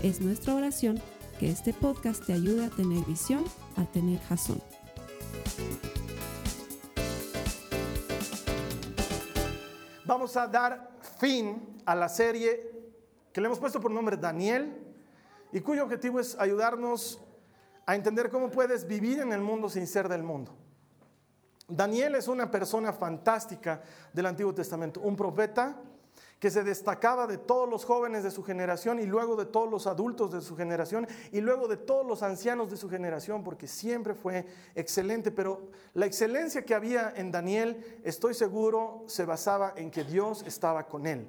Es nuestra oración que este podcast te ayude a tener visión, a tener jazón. Vamos a dar fin a la serie que le hemos puesto por nombre Daniel y cuyo objetivo es ayudarnos a entender cómo puedes vivir en el mundo sin ser del mundo. Daniel es una persona fantástica del Antiguo Testamento, un profeta que se destacaba de todos los jóvenes de su generación y luego de todos los adultos de su generación y luego de todos los ancianos de su generación, porque siempre fue excelente, pero la excelencia que había en Daniel, estoy seguro, se basaba en que Dios estaba con él.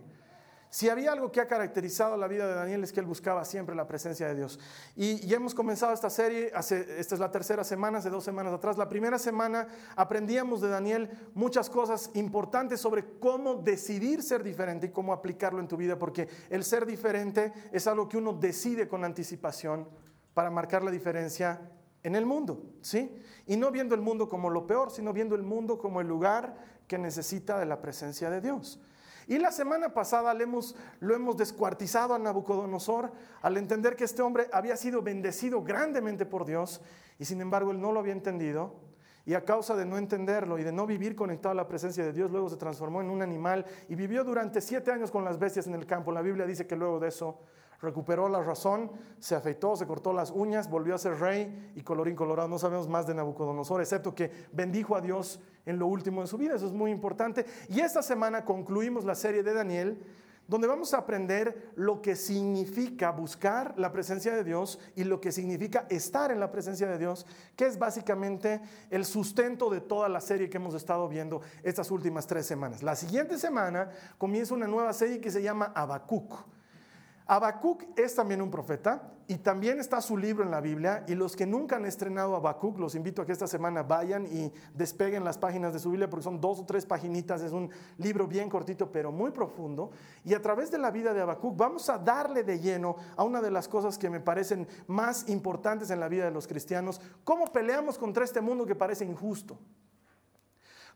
Si había algo que ha caracterizado la vida de Daniel es que él buscaba siempre la presencia de Dios. Y ya hemos comenzado esta serie, hace, esta es la tercera semana, hace dos semanas atrás. La primera semana aprendíamos de Daniel muchas cosas importantes sobre cómo decidir ser diferente y cómo aplicarlo en tu vida, porque el ser diferente es algo que uno decide con anticipación para marcar la diferencia en el mundo, ¿sí? Y no viendo el mundo como lo peor, sino viendo el mundo como el lugar que necesita de la presencia de Dios. Y la semana pasada lo hemos, descuartizado a Nabucodonosor al entender que este hombre había sido bendecido grandemente por Dios y sin embargo él no lo había entendido. Y a causa de no entenderlo y de no vivir conectado a la presencia de Dios, luego se transformó en un animal y vivió durante siete años con las bestias en el campo. La Biblia dice que luego de eso recuperó la razón, se afeitó, se cortó las uñas, volvió a ser rey y colorín colorado. No sabemos más de Nabucodonosor, excepto que bendijo a Dios en lo último de su vida. Eso es muy importante. Y esta semana concluimos la serie de Daniel, donde vamos a aprender lo que significa buscar la presencia de Dios y lo que significa estar en la presencia de Dios, que es básicamente el sustento de toda la serie que hemos estado viendo estas últimas tres semanas. La siguiente semana comienza una nueva serie que se llama Habacuc. Habacuc es también un profeta y también está su libro en la Biblia y los que nunca han estrenado Habacuc, los invito a que esta semana vayan y despeguen las páginas de su Biblia porque son dos o tres paginitas, es un libro bien cortito pero muy profundo y a través de la vida de Habacuc vamos a darle de lleno a una de las cosas que me parecen más importantes en la vida de los cristianos, cómo peleamos contra este mundo que parece injusto.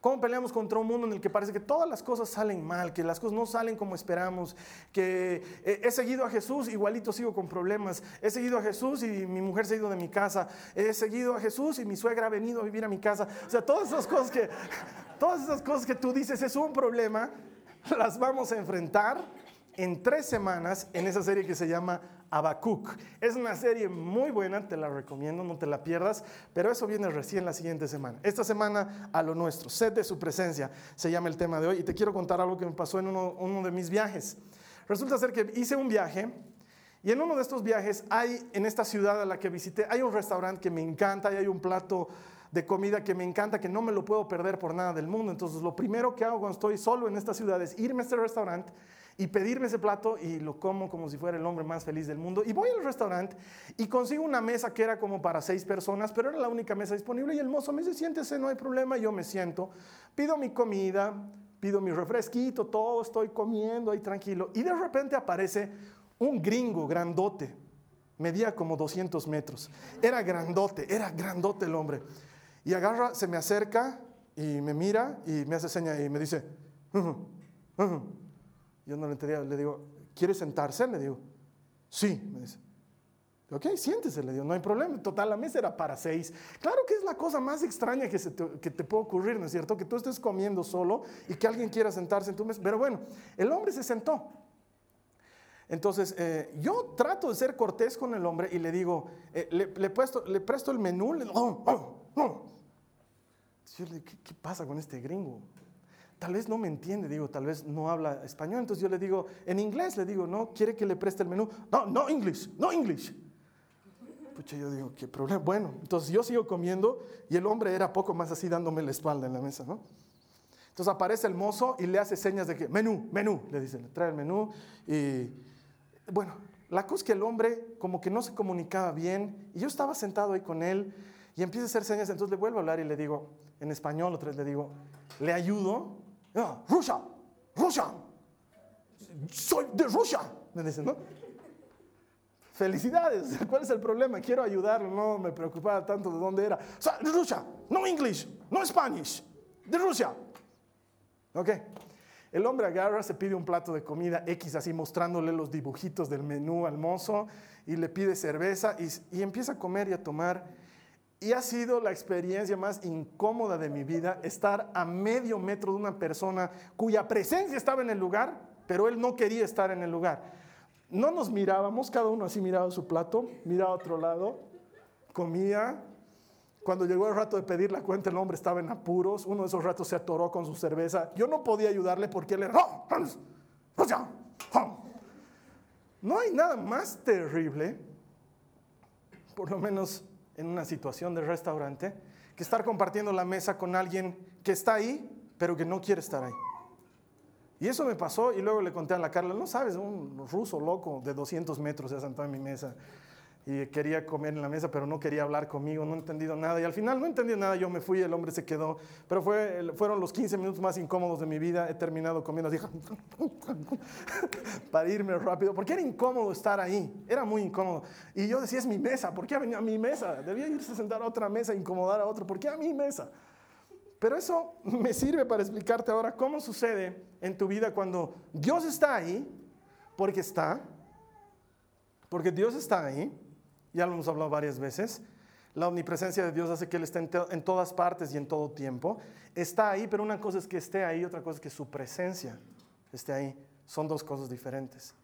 ¿Cómo peleamos contra un mundo en el que parece que todas las cosas salen mal, que las cosas no salen como esperamos, que eh, he seguido a Jesús, igualito sigo con problemas, he seguido a Jesús y mi mujer se ha ido de mi casa, he seguido a Jesús y mi suegra ha venido a vivir a mi casa? O sea, todas esas cosas que, todas esas cosas que tú dices es un problema, las vamos a enfrentar en tres semanas en esa serie que se llama Abacuc. Es una serie muy buena, te la recomiendo, no te la pierdas, pero eso viene recién la siguiente semana. Esta semana a lo nuestro, sed de su presencia, se llama el tema de hoy. Y te quiero contar algo que me pasó en uno, uno de mis viajes. Resulta ser que hice un viaje y en uno de estos viajes hay, en esta ciudad a la que visité, hay un restaurante que me encanta y hay un plato de comida que me encanta, que no me lo puedo perder por nada del mundo. Entonces, lo primero que hago cuando estoy solo en esta ciudad es irme a este restaurante y pedirme ese plato y lo como como si fuera el hombre más feliz del mundo. Y voy al restaurante y consigo una mesa que era como para seis personas, pero era la única mesa disponible y el mozo me dice, siéntese, no hay problema, yo me siento, pido mi comida, pido mi refresquito, todo, estoy comiendo ahí tranquilo. Y de repente aparece un gringo grandote, medía como 200 metros, era grandote, era grandote el hombre. Y agarra, se me acerca y me mira y me hace seña y me dice, yo no le entendía, le digo, ¿quiere sentarse? Le digo, sí, me dice. Ok, siéntese, le digo, no hay problema. Total, la mesa era para seis. Claro que es la cosa más extraña que, te, que te puede ocurrir, ¿no es cierto? Que tú estés comiendo solo y que alguien quiera sentarse en tu mesa. Pero bueno, el hombre se sentó. Entonces, eh, yo trato de ser cortés con el hombre y le digo, eh, le, presto, le, presto, el menú. Le, oh, oh, oh. Yo le, ¿qué, ¿qué pasa con este gringo? Tal vez no me entiende, digo, tal vez no habla español, entonces yo le digo, en inglés le digo, no, quiere que le preste el menú, no, no English, no English. Pucha, yo digo, qué problema. Bueno, entonces yo sigo comiendo y el hombre era poco más así dándome la espalda en la mesa, ¿no? Entonces aparece el mozo y le hace señas de que, menú, menú, le dice, le trae el menú y, bueno, La cosa es que el hombre como que no se comunicaba bien y yo estaba sentado ahí con él y empieza a hacer señas, entonces le vuelvo a hablar y le digo, en español otra vez le digo, ¿le ayudo? No, Rusia, Rusia, soy de Rusia, me dicen, ¿no? Felicidades, ¿cuál es el problema? Quiero ayudarlo, no me preocupaba tanto de dónde era. O sea, Rusia, no English, no Spanish, de Rusia. ¿Ok? El hombre agarra, se pide un plato de comida X así mostrándole los dibujitos del menú al mozo y le pide cerveza y, y empieza a comer y a tomar. Y ha sido la experiencia más incómoda de mi vida estar a medio metro de una persona cuya presencia estaba en el lugar, pero él no quería estar en el lugar. No nos mirábamos, cada uno así miraba su plato, miraba a otro lado, comía. Cuando llegó el rato de pedir la cuenta, el hombre estaba en apuros. Uno de esos ratos se atoró con su cerveza. Yo no podía ayudarle porque él era. No hay nada más terrible, por lo menos en una situación de restaurante, que estar compartiendo la mesa con alguien que está ahí, pero que no quiere estar ahí. Y eso me pasó y luego le conté a la Carla, no sabes, un ruso loco de 200 metros se sentó en mi mesa y quería comer en la mesa, pero no quería hablar conmigo, no he entendido nada. Y al final no entendí nada, yo me fui, el hombre se quedó, pero fue, fueron los 15 minutos más incómodos de mi vida. He terminado comiendo así para irme rápido, porque era incómodo estar ahí, era muy incómodo. Y yo decía, es mi mesa, ¿por qué ha venido a mi mesa? Debía irse a sentar a otra mesa, incomodar a otro, ¿por qué a mi mesa? Pero eso me sirve para explicarte ahora cómo sucede en tu vida cuando Dios está ahí, porque está, porque Dios está ahí, ya lo hemos hablado varias veces. La omnipresencia de Dios hace que Él esté en, todas partes y en todo tiempo. Está ahí, pero una cosa es que esté ahí, otra cosa es que su presencia esté ahí. Son dos cosas diferentes.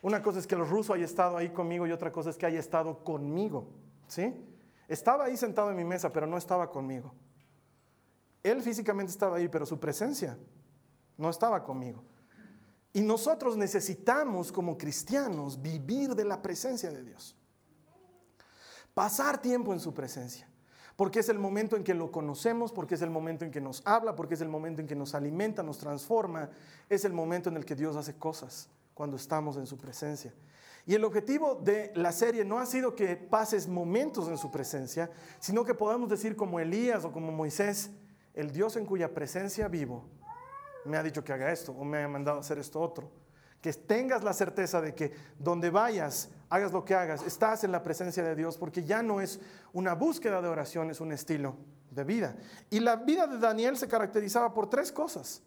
Una cosa es que el ruso haya estado ahí conmigo y otra cosa es que haya estado conmigo. ¿Sí? Estaba ahí sentado en mi mesa, pero no estaba conmigo. Él físicamente estaba ahí, pero su presencia no estaba conmigo. Y nosotros necesitamos como cristianos vivir de la presencia de Dios pasar tiempo en su presencia. Porque es el momento en que lo conocemos, porque es el momento en que nos habla, porque es el momento en que nos alimenta, nos transforma. Es el momento en el que Dios hace cosas cuando estamos en su presencia. Y el objetivo de la serie no ha sido que pases momentos en su presencia, sino que podamos decir como Elías o como Moisés, el Dios en cuya presencia vivo me ha dicho que haga esto o me ha mandado hacer esto otro que tengas la certeza de que donde vayas, hagas lo que hagas, estás en la presencia de Dios, porque ya no es una búsqueda de oración, es un estilo de vida. Y la vida de Daniel se caracterizaba por tres cosas,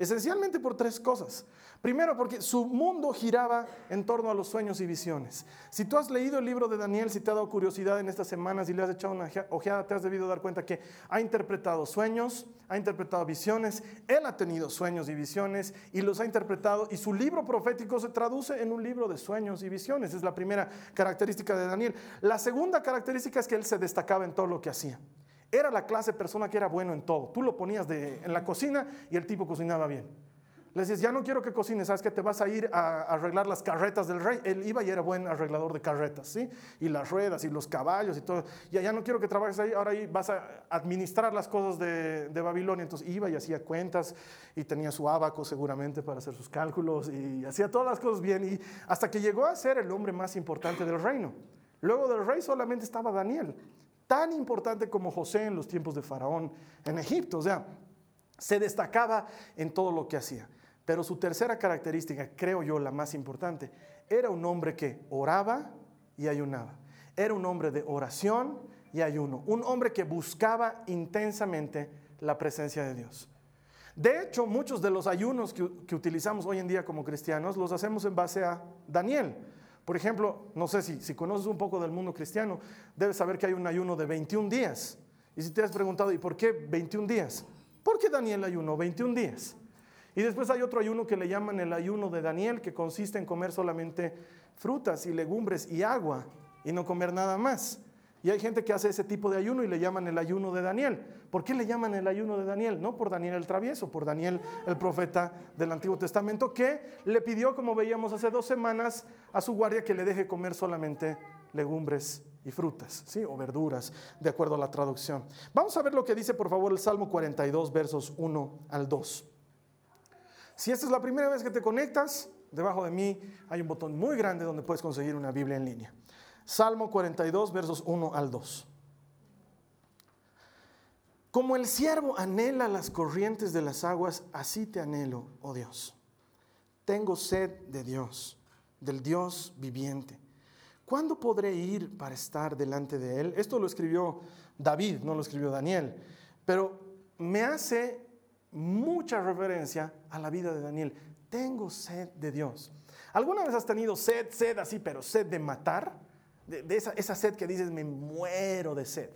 esencialmente por tres cosas. Primero, porque su mundo giraba en torno a los sueños y visiones. Si tú has leído el libro de Daniel, si te ha dado curiosidad en estas semanas y le has echado una ojeada, te has debido dar cuenta que ha interpretado sueños, ha interpretado visiones, él ha tenido sueños y visiones y los ha interpretado y su libro profético se traduce en un libro de sueños y visiones. Es la primera característica de Daniel. La segunda característica es que él se destacaba en todo lo que hacía. Era la clase de persona que era bueno en todo. Tú lo ponías en la cocina y el tipo cocinaba bien. Le decías, ya no quiero que cocines, sabes que te vas a ir a, arreglar las carretas del rey. Él iba y era buen arreglador de carretas, ¿sí? Y las ruedas y los caballos y todo. Ya, ya no quiero que trabajes ahí, ahora ahí vas a administrar las cosas de, de Babilonia. Entonces iba y hacía cuentas y tenía su abaco seguramente para hacer sus cálculos y hacía todas las cosas bien. Y hasta que llegó a ser el hombre más importante del reino. Luego del rey solamente estaba Daniel, tan importante como José en los tiempos de Faraón en Egipto. O sea, se destacaba en todo lo que hacía. Pero su tercera característica, creo yo la más importante, era un hombre que oraba y ayunaba. Era un hombre de oración y ayuno. Un hombre que buscaba intensamente la presencia de Dios. De hecho, muchos de los ayunos que, utilizamos hoy en día como cristianos los hacemos en base a Daniel. Por ejemplo, no sé si, si conoces un poco del mundo cristiano, debes saber que hay un ayuno de 21 días. Y si te has preguntado, ¿y por qué 21 días? ¿Por qué Daniel ayunó 21 días? Y después hay otro ayuno que le llaman el ayuno de Daniel, que consiste en comer solamente frutas y legumbres y agua y no comer nada más. Y hay gente que hace ese tipo de ayuno y le llaman el ayuno de Daniel. ¿Por qué le llaman el ayuno de Daniel? No por Daniel el travieso, por Daniel el profeta del Antiguo Testamento, que le pidió, como veíamos hace dos semanas, a su guardia que le deje comer solamente legumbres y frutas, ¿sí? o verduras, de acuerdo a la traducción. Vamos a ver lo que dice, por favor, el Salmo 42, versos 1 al 2. Si esta es la primera vez que te conectas, debajo de mí hay un botón muy grande donde puedes conseguir una Biblia en línea. Salmo 42, versos 1 al 2. Como el siervo anhela las corrientes de las aguas, así te anhelo, oh Dios. Tengo sed de Dios, del Dios viviente. ¿Cuándo podré ir para estar delante de Él? Esto lo escribió David, no lo escribió Daniel, pero me hace mucha referencia a la vida de Daniel. Tengo sed de Dios. ¿Alguna vez has tenido sed, sed así, pero sed de matar? De, esa, esa sed que dices, me muero de sed.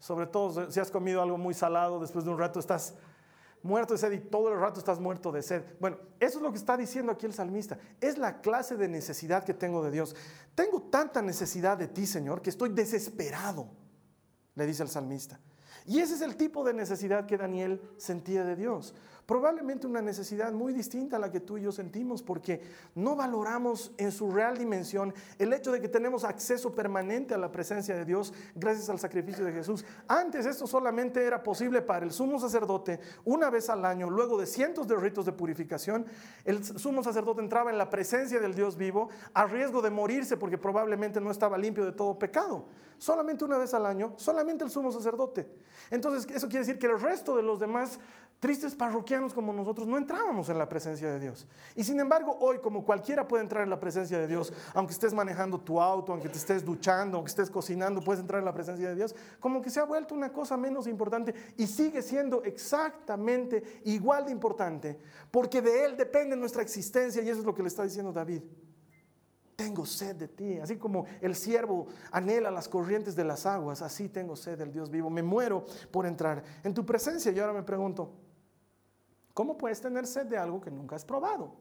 Sobre todo si has comido algo muy salado, después de un rato estás muerto de sed y todo el rato estás muerto de sed. Bueno, eso es lo que está diciendo aquí el salmista. Es la clase de necesidad que tengo de Dios. Tengo tanta necesidad de ti, Señor, que estoy desesperado, le dice el salmista. Y ese es el tipo de necesidad que Daniel sentía de Dios. Probablemente una necesidad muy distinta a la que tú y yo sentimos porque no valoramos en su real dimensión el hecho de que tenemos acceso permanente a la presencia de Dios gracias al sacrificio de Jesús. Antes esto solamente era posible para el sumo sacerdote una vez al año, luego de cientos de ritos de purificación, el sumo sacerdote entraba en la presencia del Dios vivo a riesgo de morirse porque probablemente no estaba limpio de todo pecado. Solamente una vez al año, solamente el sumo sacerdote. Entonces eso quiere decir que el resto de los demás tristes parroquianos como nosotros no entrábamos en la presencia de Dios. Y sin embargo, hoy, como cualquiera puede entrar en la presencia de Dios, aunque estés manejando tu auto, aunque te estés duchando, aunque estés cocinando, puedes entrar en la presencia de Dios, como que se ha vuelto una cosa menos importante y sigue siendo exactamente igual de importante, porque de Él depende nuestra existencia y eso es lo que le está diciendo David. Tengo sed de ti, así como el siervo anhela las corrientes de las aguas, así tengo sed del Dios vivo. Me muero por entrar en tu presencia. Y ahora me pregunto, ¿Cómo puedes tener sed de algo que nunca has probado?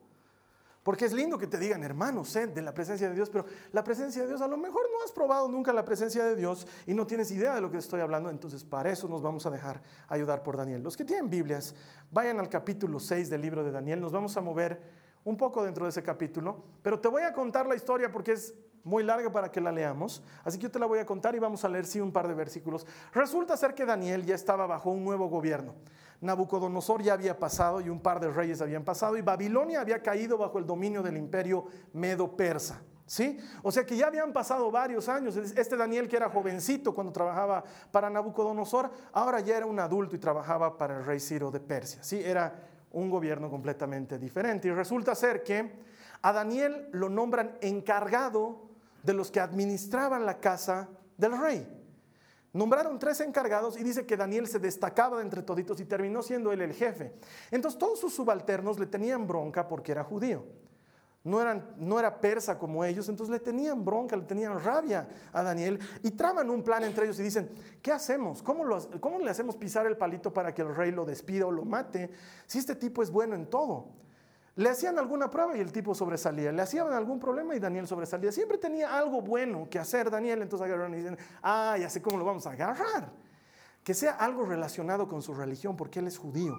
Porque es lindo que te digan, hermano, sed de la presencia de Dios, pero la presencia de Dios, a lo mejor no has probado nunca la presencia de Dios y no tienes idea de lo que estoy hablando, entonces para eso nos vamos a dejar ayudar por Daniel. Los que tienen Biblias, vayan al capítulo 6 del libro de Daniel, nos vamos a mover un poco dentro de ese capítulo, pero te voy a contar la historia porque es muy larga para que la leamos, así que yo te la voy a contar y vamos a leer sí un par de versículos. Resulta ser que Daniel ya estaba bajo un nuevo gobierno. Nabucodonosor ya había pasado y un par de reyes habían pasado y Babilonia había caído bajo el dominio del imperio medo-persa. ¿Sí? O sea que ya habían pasado varios años. Este Daniel que era jovencito cuando trabajaba para Nabucodonosor, ahora ya era un adulto y trabajaba para el rey Ciro de Persia. ¿Sí? Era un gobierno completamente diferente. Y resulta ser que a Daniel lo nombran encargado de los que administraban la casa del rey. Nombraron tres encargados y dice que Daniel se destacaba de entre toditos y terminó siendo él el jefe. Entonces todos sus subalternos le tenían bronca porque era judío. No, no era persa como ellos, entonces le tenían bronca, le tenían rabia a Daniel y traman un plan entre ellos y dicen, ¿qué hacemos? ¿Cómo, ¿Cómo le hacemos pisar el palito para que el rey lo despida o lo mate si este tipo es bueno en todo? Le hacían alguna prueba y el tipo sobresalía. Le hacían algún problema y Daniel sobresalía. Siempre tenía algo bueno que hacer Daniel. Entonces agarraron y dicen, ah, ya sé cómo lo vamos a agarrar. Que sea algo relacionado con su religión porque él es judío.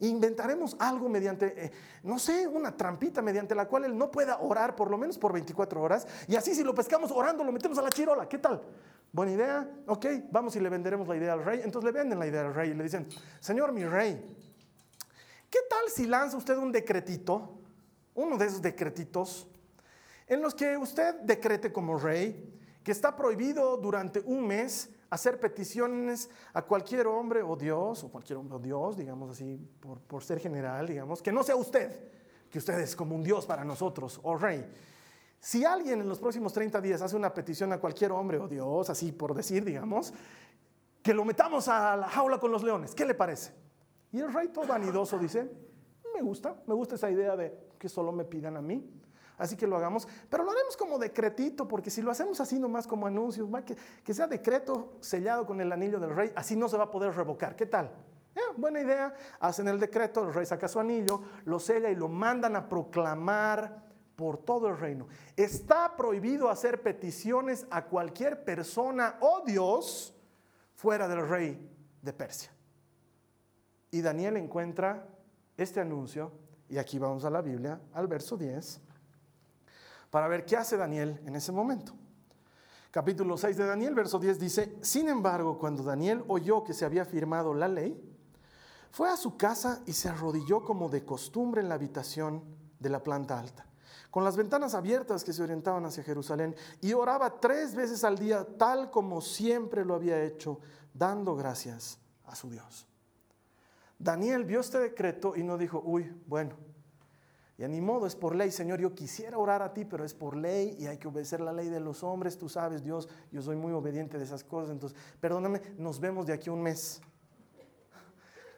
Inventaremos algo mediante, eh, no sé, una trampita mediante la cual él no pueda orar por lo menos por 24 horas. Y así si lo pescamos orando, lo metemos a la chirola. ¿Qué tal? Buena idea. Ok, vamos y le venderemos la idea al rey. Entonces le venden la idea al rey y le dicen, Señor mi rey, ¿Qué tal si lanza usted un decretito, uno de esos decretitos, en los que usted decrete como rey que está prohibido durante un mes hacer peticiones a cualquier hombre o Dios, o cualquier hombre o Dios, digamos así, por, por ser general, digamos, que no sea usted, que usted es como un Dios para nosotros, o rey. Si alguien en los próximos 30 días hace una petición a cualquier hombre o Dios, así por decir, digamos, que lo metamos a la jaula con los leones, ¿qué le parece? Y el rey todo vanidoso dice, me gusta, me gusta esa idea de que solo me pidan a mí. Así que lo hagamos, pero lo haremos como decretito, porque si lo hacemos así nomás como anuncios, que, sea decreto sellado con el anillo del rey, así no se va a poder revocar. ¿Qué tal? buena idea, hacen el decreto, el rey saca su anillo, lo sella y lo mandan a proclamar por todo el reino. Está prohibido hacer peticiones a cualquier persona o Dios fuera del rey de Persia. Y Daniel encuentra este anuncio, y aquí vamos a la Biblia, al verso 10, para ver qué hace Daniel en ese momento. Capítulo 6 de Daniel, verso 10 dice, sin embargo, cuando Daniel oyó que se había firmado la ley, fue a su casa y se arrodilló como de costumbre en la habitación de la planta alta. con las ventanas abiertas que se orientaban hacia Jerusalén, y oraba tres veces al día, tal como siempre lo había hecho, dando gracias a su Dios. Daniel vio este decreto y no dijo, uy, bueno, y a ni modo, es por ley, Señor, yo quisiera orar a ti, pero es por ley y hay que obedecer la ley de los hombres, tú sabes, Dios, yo soy muy obediente de esas cosas, entonces, perdóname, nos vemos de aquí a un mes.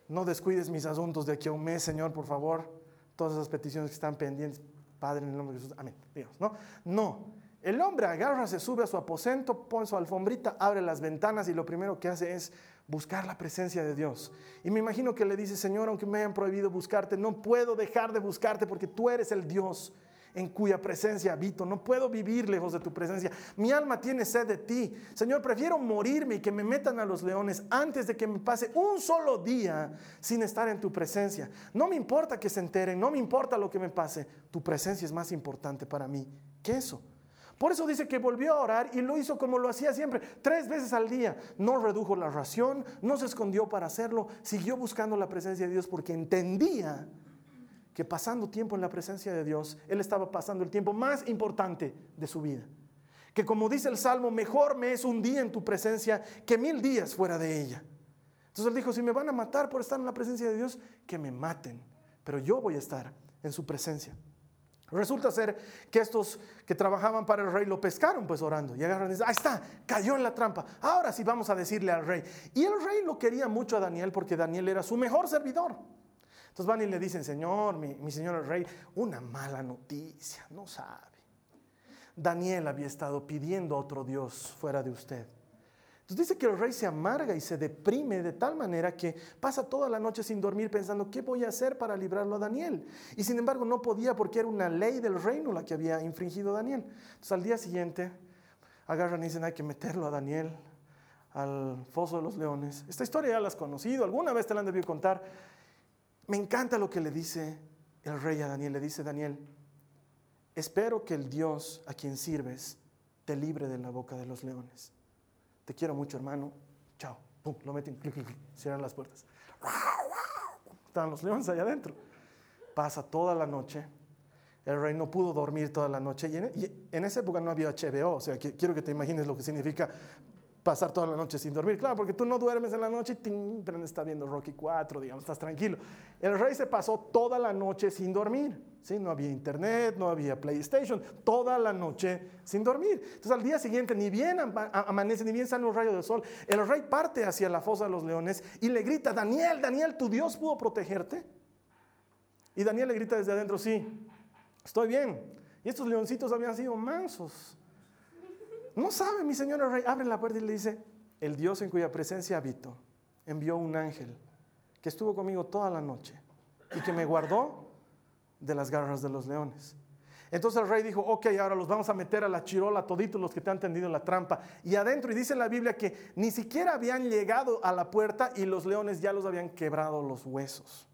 No descuides mis asuntos de aquí a un mes, Señor, por favor. Todas esas peticiones que están pendientes, Padre, en el nombre de Jesús, amén. Dios, ¿no? No. El hombre agarra, se sube a su aposento, pone su alfombrita, abre las ventanas y lo primero que hace es buscar la presencia de Dios. Y me imagino que le dice, Señor, aunque me hayan prohibido buscarte, no puedo dejar de buscarte porque tú eres el Dios en cuya presencia habito. No puedo vivir lejos de tu presencia. Mi alma tiene sed de ti. Señor, prefiero morirme y que me metan a los leones antes de que me pase un solo día sin estar en tu presencia. No me importa que se enteren, no me importa lo que me pase. Tu presencia es más importante para mí que eso. Por eso dice que volvió a orar y lo hizo como lo hacía siempre, tres veces al día. No redujo la ración, no se escondió para hacerlo, siguió buscando la presencia de Dios porque entendía que pasando tiempo en la presencia de Dios, él estaba pasando el tiempo más importante de su vida. Que como dice el Salmo, mejor me es un día en tu presencia que mil días fuera de ella. Entonces él dijo, si me van a matar por estar en la presencia de Dios, que me maten, pero yo voy a estar en su presencia. Resulta ser que estos que trabajaban para el rey lo pescaron pues orando y agarran y dicen, ahí está, cayó en la trampa. Ahora sí vamos a decirle al rey. Y el rey lo quería mucho a Daniel porque Daniel era su mejor servidor. Entonces van y le dicen, Señor, mi, señor el rey, una mala noticia, no sabe. Daniel había estado pidiendo a otro Dios fuera de usted. Entonces dice que el rey se amarga y se deprime de tal manera que pasa toda la noche sin dormir pensando, ¿qué voy a hacer para librarlo a Daniel? Y sin embargo no podía porque era una ley del reino la que había infringido Daniel. Entonces al día siguiente agarran y dicen, hay que meterlo a Daniel al foso de los leones. Esta historia ya la has conocido, alguna vez te la han debido contar. Me encanta lo que le dice el rey a Daniel. Le dice, Daniel, espero que el Dios a quien sirves te libre de la boca de los leones. Te quiero mucho, hermano. Chao. Pum, lo meten, cierran las puertas. Están los leones allá adentro. Pasa toda la noche. El rey no pudo dormir toda la noche. Y en, y esa época no había HBO. O sea, que, quiero que te imagines lo que significa pasar toda la noche sin dormir. Claro, porque tú no duermes en la noche y pero está viendo Rocky 4, digamos, estás tranquilo. El rey se pasó toda la noche sin dormir. ¿Sí? No había internet, no había PlayStation, toda la noche sin dormir. Entonces al día siguiente ni bien amanece, ni bien sale un rayo de sol. El rey parte hacia la fosa de los leones y le grita, Daniel, Daniel, ¿tu Dios pudo protegerte? Y Daniel le grita desde adentro, sí, estoy bien. Y estos leoncitos habían sido mansos. No sabe, mi señor el rey, abre la puerta y le dice, el Dios en cuya presencia habito envió un ángel que estuvo conmigo toda la noche y que me guardó de las garras de los leones. Entonces el rey dijo, ok, ahora los vamos a meter a la chirola, toditos los que te han tendido la trampa. Y adentro, y dice en la Biblia que ni siquiera habían llegado a la puerta y los leones ya los habían quebrado los huesos.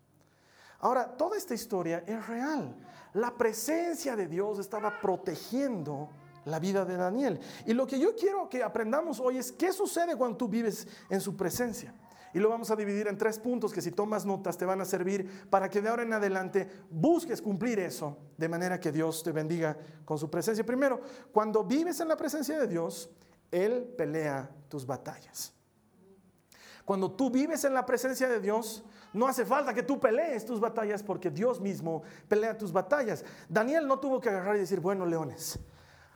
Ahora, toda esta historia es real. La presencia de Dios estaba protegiendo la vida de Daniel. Y lo que yo quiero que aprendamos hoy es qué sucede cuando tú vives en su presencia. Y lo vamos a dividir en tres puntos que si tomas notas te van a servir para que de ahora en adelante busques cumplir eso de manera que Dios te bendiga con su presencia. Primero, cuando vives en la presencia de Dios, Él pelea tus batallas. Cuando tú vives en la presencia de Dios, no hace falta que tú pelees tus batallas porque Dios mismo pelea tus batallas. Daniel no tuvo que agarrar y decir, bueno, leones,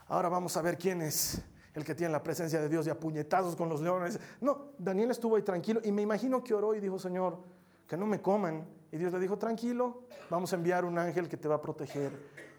ahora vamos a ver quién es el que tiene la presencia de Dios y a puñetazos con los leones. No, Daniel estuvo ahí tranquilo y me imagino que oró y dijo, Señor, que no me coman. Y Dios le dijo, tranquilo, vamos a enviar un ángel que te va a proteger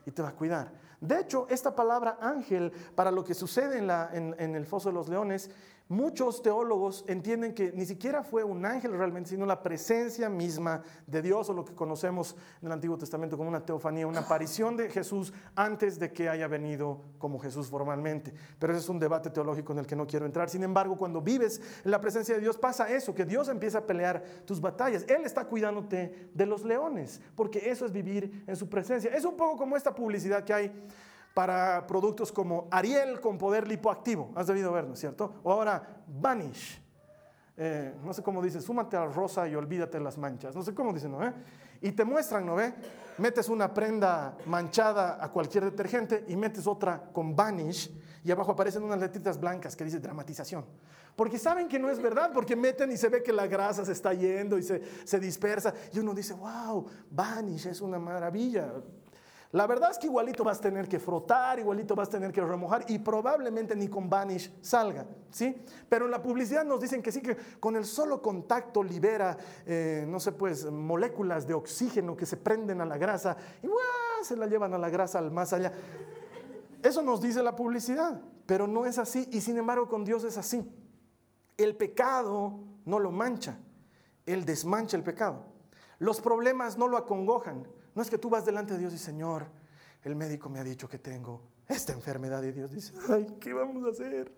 y te va a cuidar. De hecho, esta palabra ángel para lo que sucede en, la, en, en el foso de los leones Muchos teólogos entienden que ni siquiera fue un ángel realmente, sino la presencia misma de Dios o lo que conocemos en el Antiguo Testamento como una teofanía, una aparición de Jesús antes de que haya venido como Jesús formalmente. Pero ese es un debate teológico en el que no quiero entrar. Sin embargo, cuando vives en la presencia de Dios pasa eso, que Dios empieza a pelear tus batallas. Él está cuidándote de los leones, porque eso es vivir en su presencia. Es un poco como esta publicidad que hay para productos como Ariel con poder lipoactivo. Has debido verlo, ¿cierto? O ahora Vanish. Eh, no sé cómo dice, súmate al rosa y olvídate las manchas. No sé cómo dicen, ¿no? Y te muestran, ¿no ve? metes una prenda manchada a cualquier detergente y metes otra con vanish y abajo aparecen unas letritas blancas que dice dramatización. Porque saben que no es verdad, porque meten y se ve que la grasa se está yendo y se, se dispersa. Y uno dice, wow, vanish es una maravilla. La verdad es que igualito vas a tener que frotar, igualito vas a tener que remojar y probablemente ni con vanish salga, ¿sí? Pero en la publicidad nos dicen que sí, que con el solo contacto libera, eh, no sé, pues, moléculas de oxígeno que se prenden a la grasa y se la llevan a la grasa al más allá. Eso nos dice la publicidad, pero no es así y sin embargo con Dios es así. El pecado no lo mancha, Él desmancha el pecado. Los problemas no lo acongojan, no es que tú vas delante de Dios y Señor, el médico me ha dicho que tengo esta enfermedad y Dios dice, ay, ¿qué vamos a hacer?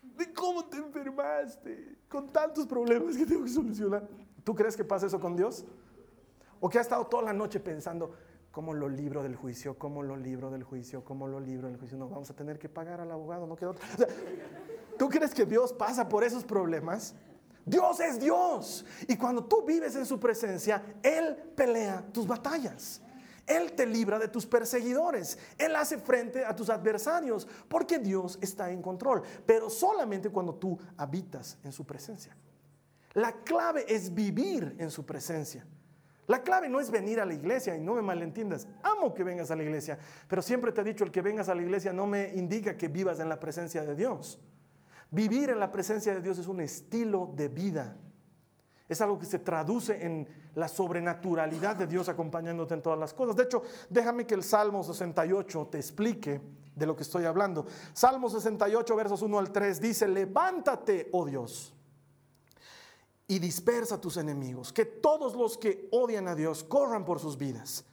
¿De cómo te enfermaste? Con tantos problemas que tengo que solucionar. ¿Tú crees que pasa eso con Dios? ¿O que ha estado toda la noche pensando, ¿cómo lo libro del juicio? ¿Cómo lo libro del juicio? ¿Cómo lo libro del juicio? No, vamos a tener que pagar al abogado, no queda otra. ¿Tú crees que Dios pasa por esos problemas? Dios es Dios. Y cuando tú vives en su presencia, Él pelea tus batallas. Él te libra de tus perseguidores. Él hace frente a tus adversarios porque Dios está en control. Pero solamente cuando tú habitas en su presencia. La clave es vivir en su presencia. La clave no es venir a la iglesia y no me malentiendas. Amo que vengas a la iglesia, pero siempre te he dicho el que vengas a la iglesia no me indica que vivas en la presencia de Dios. Vivir en la presencia de Dios es un estilo de vida. Es algo que se traduce en la sobrenaturalidad de Dios acompañándote en todas las cosas. De hecho, déjame que el Salmo 68 te explique de lo que estoy hablando. Salmo 68, versos 1 al 3 dice, levántate, oh Dios, y dispersa a tus enemigos, que todos los que odian a Dios corran por sus vidas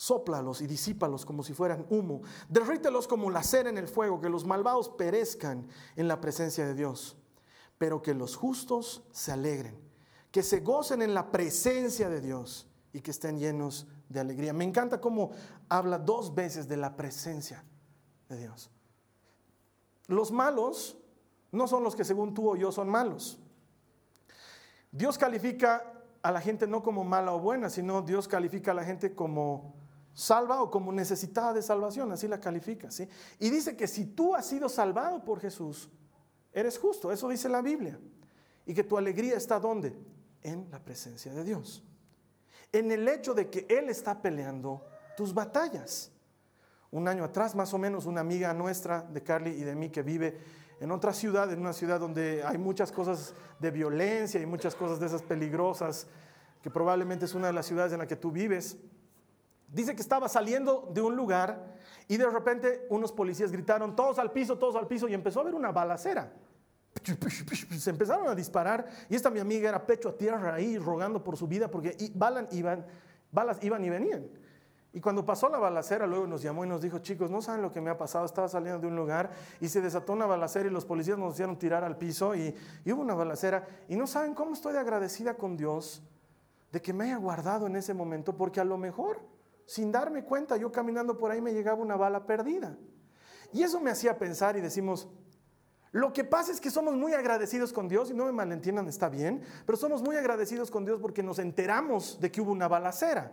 sóplalos y disípalos como si fueran humo, derrítelos como la cera en el fuego, que los malvados perezcan en la presencia de Dios, pero que los justos se alegren, que se gocen en la presencia de Dios y que estén llenos de alegría. Me encanta cómo habla dos veces de la presencia de Dios. Los malos no son los que según tú o yo son malos. Dios califica a la gente no como mala o buena, sino Dios califica a la gente como salva o como necesitada de salvación, así la califica. ¿sí? Y dice que si tú has sido salvado por Jesús, eres justo, eso dice la Biblia. Y que tu alegría está ¿dónde? En la presencia de Dios. En el hecho de que Él está peleando tus batallas. Un año atrás, más o menos, una amiga nuestra, de Carly y de mí, que vive en otra ciudad, en una ciudad donde hay muchas cosas de violencia y muchas cosas de esas peligrosas, que probablemente es una de las ciudades en la que tú vives, Dice que estaba saliendo de un lugar y de repente unos policías gritaron, todos al piso, todos al piso, y empezó a haber una balacera. Se empezaron a disparar y esta mi amiga era pecho a tierra ahí rogando por su vida porque iban, balas iban y venían. Y cuando pasó la balacera, luego nos llamó y nos dijo, chicos, no saben lo que me ha pasado, estaba saliendo de un lugar y se desató una balacera y los policías nos hicieron tirar al piso y, y hubo una balacera y no saben cómo estoy agradecida con Dios de que me haya guardado en ese momento porque a lo mejor sin darme cuenta, yo caminando por ahí me llegaba una bala perdida. Y eso me hacía pensar y decimos, lo que pasa es que somos muy agradecidos con Dios, y no me malentiendan, está bien, pero somos muy agradecidos con Dios porque nos enteramos de que hubo una balacera.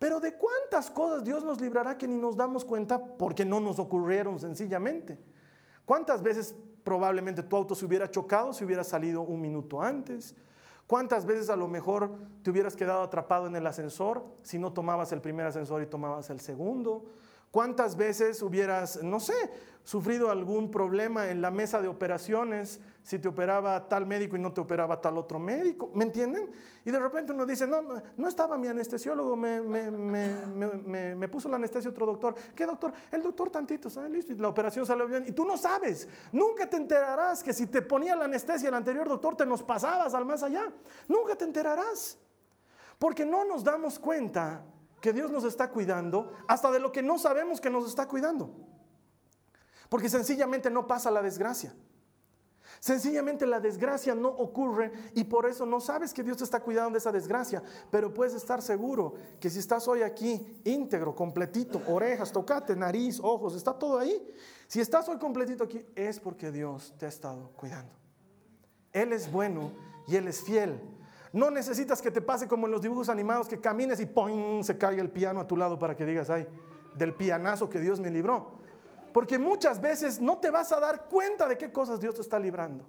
Pero de cuántas cosas Dios nos librará que ni nos damos cuenta porque no nos ocurrieron sencillamente. ¿Cuántas veces probablemente tu auto se hubiera chocado si hubiera salido un minuto antes? ¿Cuántas veces a lo mejor te hubieras quedado atrapado en el ascensor si no tomabas el primer ascensor y tomabas el segundo? ¿Cuántas veces hubieras, no sé, sufrido algún problema en la mesa de operaciones si te operaba tal médico y no te operaba tal otro médico? ¿Me entienden? Y de repente uno dice, no, no estaba mi anestesiólogo, me, me, puso la anestesia otro doctor. ¿Qué doctor? El doctor tantito, ¿sabes? Listo, y la operación salió bien. Y tú no sabes, nunca te enterarás que si te ponía la anestesia el anterior doctor te nos pasabas al más allá. Nunca te enterarás. Porque no nos damos cuenta que Dios nos está cuidando hasta de lo que no sabemos que nos está cuidando. Porque sencillamente no pasa la desgracia. Sencillamente la desgracia no ocurre y por eso no sabes que Dios te está cuidando de esa desgracia. Pero puedes estar seguro que si estás hoy aquí íntegro, completito, orejas, tocate, nariz, ojos, está todo ahí. Si estás hoy completito aquí es porque Dios te ha estado cuidando. Él es bueno y Él es fiel. No necesitas que te pase como en los dibujos animados, que camines y ¡pum! se caiga el piano a tu lado para que digas, ay, del pianazo que Dios me libró. Porque muchas veces no te vas a dar cuenta de qué cosas Dios te está librando.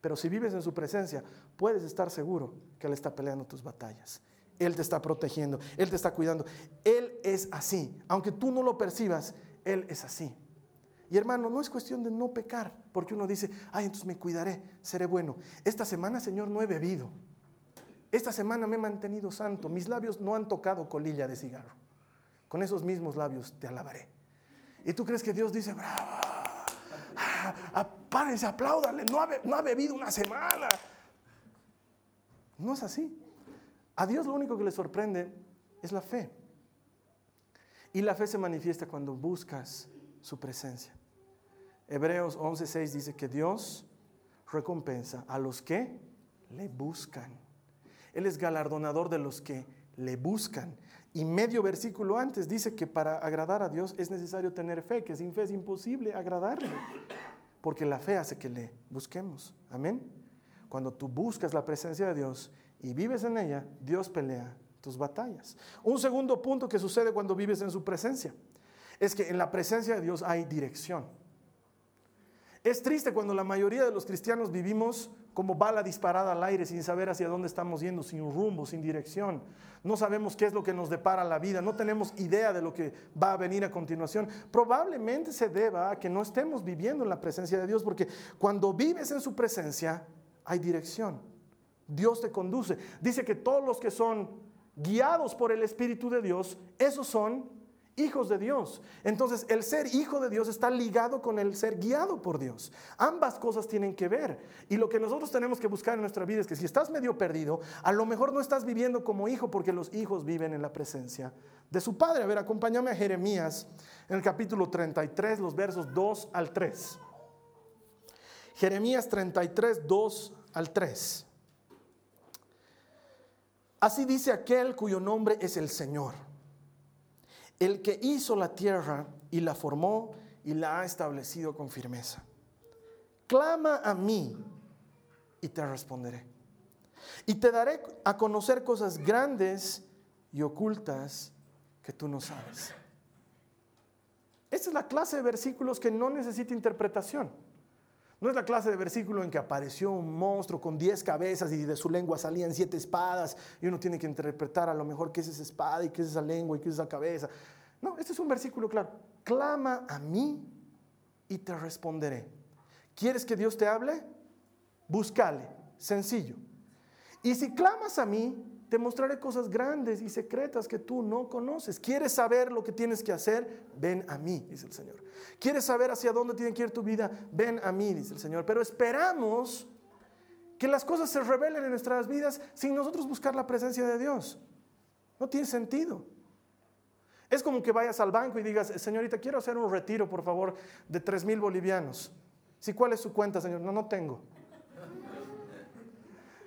Pero si vives en su presencia, puedes estar seguro que Él está peleando tus batallas. Él te está protegiendo, Él te está cuidando. Él es así. Aunque tú no lo percibas, Él es así. Y hermano, no es cuestión de no pecar, porque uno dice, ay, entonces me cuidaré, seré bueno. Esta semana, Señor, no he bebido. Esta semana me he mantenido santo, mis labios no han tocado colilla de cigarro. Con esos mismos labios te alabaré. Y tú crees que Dios dice, bravo, ah, párense, apláudale, no ha, no ha bebido una semana. No es así. A Dios lo único que le sorprende es la fe. Y la fe se manifiesta cuando buscas su presencia. Hebreos 11:6 dice que Dios recompensa a los que le buscan. Él es galardonador de los que le buscan. Y medio versículo antes dice que para agradar a Dios es necesario tener fe, que sin fe es imposible agradarle, porque la fe hace que le busquemos. Amén. Cuando tú buscas la presencia de Dios y vives en ella, Dios pelea tus batallas. Un segundo punto que sucede cuando vives en su presencia es que en la presencia de Dios hay dirección. Es triste cuando la mayoría de los cristianos vivimos como bala disparada al aire sin saber hacia dónde estamos yendo, sin rumbo, sin dirección. No sabemos qué es lo que nos depara la vida, no tenemos idea de lo que va a venir a continuación. Probablemente se deba a que no estemos viviendo en la presencia de Dios, porque cuando vives en su presencia hay dirección. Dios te conduce. Dice que todos los que son guiados por el Espíritu de Dios, esos son hijos de Dios. Entonces el ser hijo de Dios está ligado con el ser guiado por Dios. Ambas cosas tienen que ver. Y lo que nosotros tenemos que buscar en nuestra vida es que si estás medio perdido, a lo mejor no estás viviendo como hijo porque los hijos viven en la presencia de su padre. A ver, acompáñame a Jeremías en el capítulo 33, los versos 2 al 3. Jeremías 33, 2 al 3. Así dice aquel cuyo nombre es el Señor el que hizo la tierra y la formó y la ha establecido con firmeza. Clama a mí y te responderé. Y te daré a conocer cosas grandes y ocultas que tú no sabes. Esta es la clase de versículos que no necesita interpretación. No es la clase de versículo en que apareció un monstruo con diez cabezas y de su lengua salían siete espadas y uno tiene que interpretar a lo mejor qué es esa espada y qué es esa lengua y qué es esa cabeza. No, este es un versículo claro. Clama a mí y te responderé. ¿Quieres que Dios te hable? Búscale, sencillo. Y si clamas a mí, te mostraré cosas grandes y secretas que tú no conoces. ¿Quieres saber lo que tienes que hacer? Ven a mí, dice el Señor. ¿Quieres saber hacia dónde tiene que ir tu vida? Ven a mí, dice el Señor. Pero esperamos que las cosas se revelen en nuestras vidas sin nosotros buscar la presencia de Dios. No tiene sentido. Es como que vayas al banco y digas, señorita, quiero hacer un retiro, por favor, de 3 mil bolivianos. Sí, ¿cuál es su cuenta, señor? No, no tengo.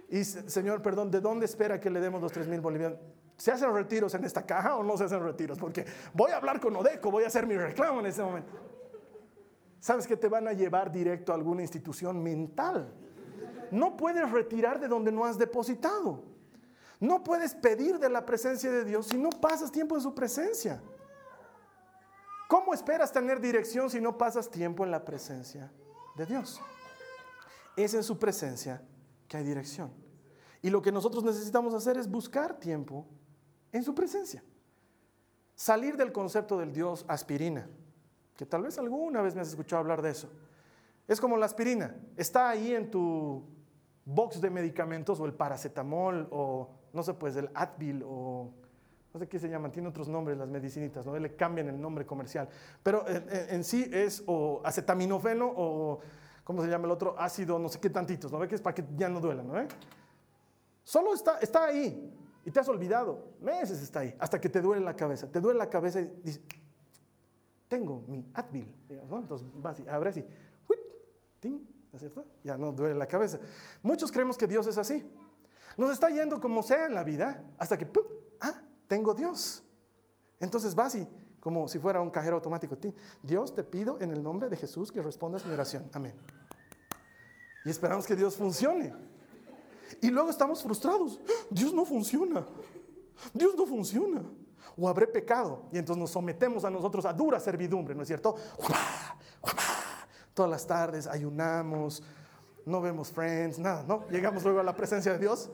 Y Señor, perdón, ¿de dónde espera que le demos los 3 mil bolivianos? ¿Se hacen retiros en esta caja o no se hacen retiros? Porque voy a hablar con Odeco, voy a hacer mi reclamo en este momento. ¿Sabes que te van a llevar directo a alguna institución mental? No puedes retirar de donde no has depositado. No puedes pedir de la presencia de Dios si no pasas tiempo en su presencia. ¿Cómo esperas tener dirección si no pasas tiempo en la presencia de Dios? Es en su presencia que hay dirección. Y lo que nosotros necesitamos hacer es buscar tiempo en su presencia. Salir del concepto del Dios aspirina, que tal vez alguna vez me has escuchado hablar de eso. Es como la aspirina, está ahí en tu box de medicamentos o el paracetamol o no sé, pues el Advil o no sé qué se llaman, tiene otros nombres las medicinitas, ¿no? Le cambian el nombre comercial. Pero en, sí es o acetaminofeno o ¿cómo se llama el otro? Ácido, no sé qué tantitos, ¿no? Que es para que ya no duela, ¿no ve? Solo está, está ahí y te has olvidado. Meses está ahí, hasta que te duele la cabeza. Te duele la cabeza y dices, tengo mi Advil. Entonces vas y abres y, ¿no es cierto? Ya no duele la cabeza. Muchos creemos que Dios es así. Nos está yendo como sea en la vida hasta que, ¡pum! ah, tengo Dios. Entonces vas y como si fuera un cajero automático. Dios, te pido en el nombre de Jesús que respondas mi oración. Amén. Y esperamos que Dios funcione. Y luego estamos frustrados. Dios no funciona. Dios no funciona. O habré pecado. Y entonces nos sometemos a nosotros a dura servidumbre, ¿no es cierto? Todas las tardes ayunamos, no vemos Friends, nada, ¿no? Llegamos luego a la presencia de Dios.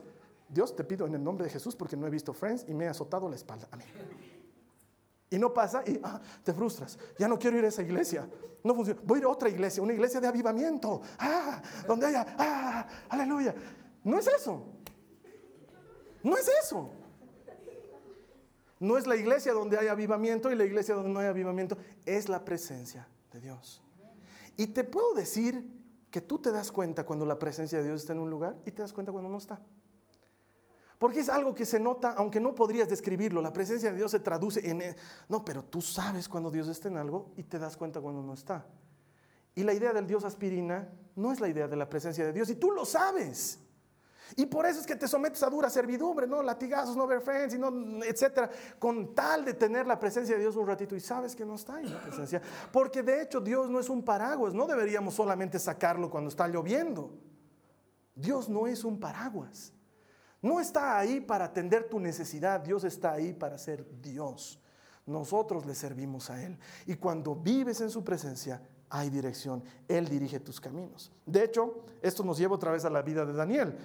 Dios, te pido en el nombre de Jesús porque no he visto Friends y me he azotado la espalda. Amén. Y no pasa y ah, te frustras. Ya no quiero ir a esa iglesia. No funciona. Voy a ir a otra iglesia, una iglesia de avivamiento. Ah, donde haya, ah, aleluya. No es eso. No es eso. No es la iglesia donde hay avivamiento y la iglesia donde no hay avivamiento. Es la presencia de Dios. Y te puedo decir que tú te das cuenta cuando la presencia de Dios está en un lugar y te das cuenta cuando no está. Porque es algo que se nota, aunque no podrías describirlo. La presencia de Dios se traduce en... No, pero tú sabes cuando Dios está en algo y te das cuenta cuando no está. Y la idea del Dios aspirina no es la idea de la presencia de Dios y tú lo sabes. Y por eso es que te sometes a dura servidumbre, no latigazos, no ver friends, y no, etcétera, con tal de tener la presencia de Dios un ratito y sabes que no está en la presencia. Porque de hecho Dios no es un paraguas, no deberíamos solamente sacarlo cuando está lloviendo. Dios no es un paraguas. No está ahí para atender tu necesidad, Dios está ahí para ser Dios. Nosotros le servimos a Él. Y cuando vives en su presencia, hay dirección. Él dirige tus caminos. De hecho, esto nos lleva otra vez a la vida de Daniel.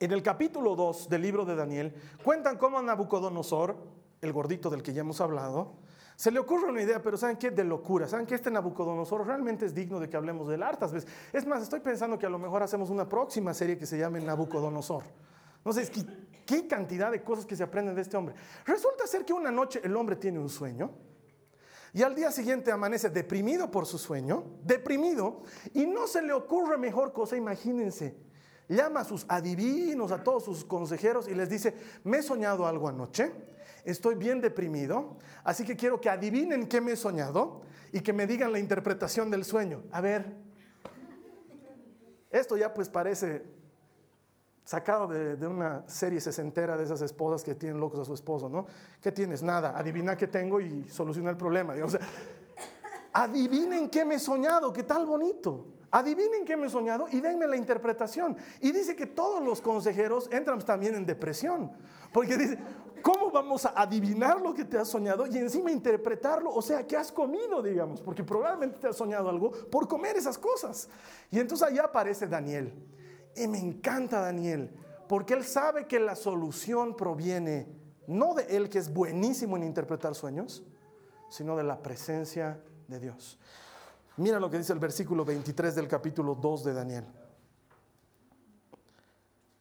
En el capítulo 2 del libro de Daniel, cuentan cómo a Nabucodonosor, el gordito del que ya hemos hablado, se le ocurre una idea, pero ¿saben qué? De locura. ¿Saben que este Nabucodonosor realmente es digno de que hablemos de hartas veces? Es más, estoy pensando que a lo mejor hacemos una próxima serie que se llame Nabucodonosor. No sé, ¿qué, qué cantidad de cosas que se aprenden de este hombre. Resulta ser que una noche el hombre tiene un sueño y al día siguiente amanece deprimido por su sueño, deprimido, y no se le ocurre mejor cosa, imagínense. Llama a sus adivinos, a todos sus consejeros y les dice, me he soñado algo anoche estoy bien deprimido, así que quiero que adivinen qué me he soñado y que me digan la interpretación del sueño. A ver, esto ya pues parece sacado de, una serie sesentera de esas esposas que tienen locos a su esposo, ¿no? ¿Qué tienes? Nada, adivina qué tengo y soluciona el problema. Sea, adivinen qué me he soñado, qué tal bonito. Adivinen qué me he soñado y denme la interpretación. Y dice que todos los consejeros entran también en depresión. Porque dice, ¿cómo vamos a adivinar lo que te has soñado y encima interpretarlo? O sea, ¿qué has comido, digamos? Porque probablemente te has soñado algo por comer esas cosas. Y entonces ahí aparece Daniel. Y me encanta Daniel, porque él sabe que la solución proviene no de él, que es buenísimo en interpretar sueños, sino de la presencia de Dios. Mira lo que dice el versículo 23 del capítulo 2 de Daniel.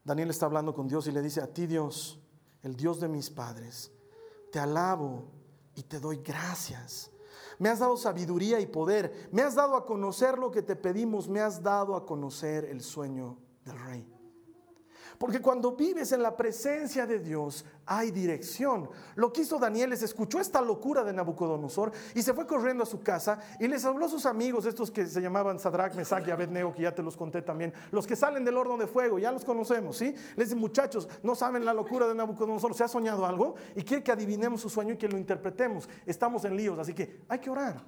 Daniel está hablando con Dios y le dice, a ti Dios, el Dios de mis padres, te alabo y te doy gracias. Me has dado sabiduría y poder, me has dado a conocer lo que te pedimos, me has dado a conocer el sueño del rey. Porque cuando vives en la presencia de Dios hay dirección. Lo que hizo Daniel es escuchó esta locura de Nabucodonosor y se fue corriendo a su casa y les habló a sus amigos, estos que se llamaban Sadrach, Mesach y Abednego, que ya te los conté también, los que salen del horno de fuego, ya los conocemos, ¿sí? Les dice, muchachos, no saben la locura de Nabucodonosor, se ha soñado algo y quiere que adivinemos su sueño y que lo interpretemos. Estamos en líos, así que hay que orar.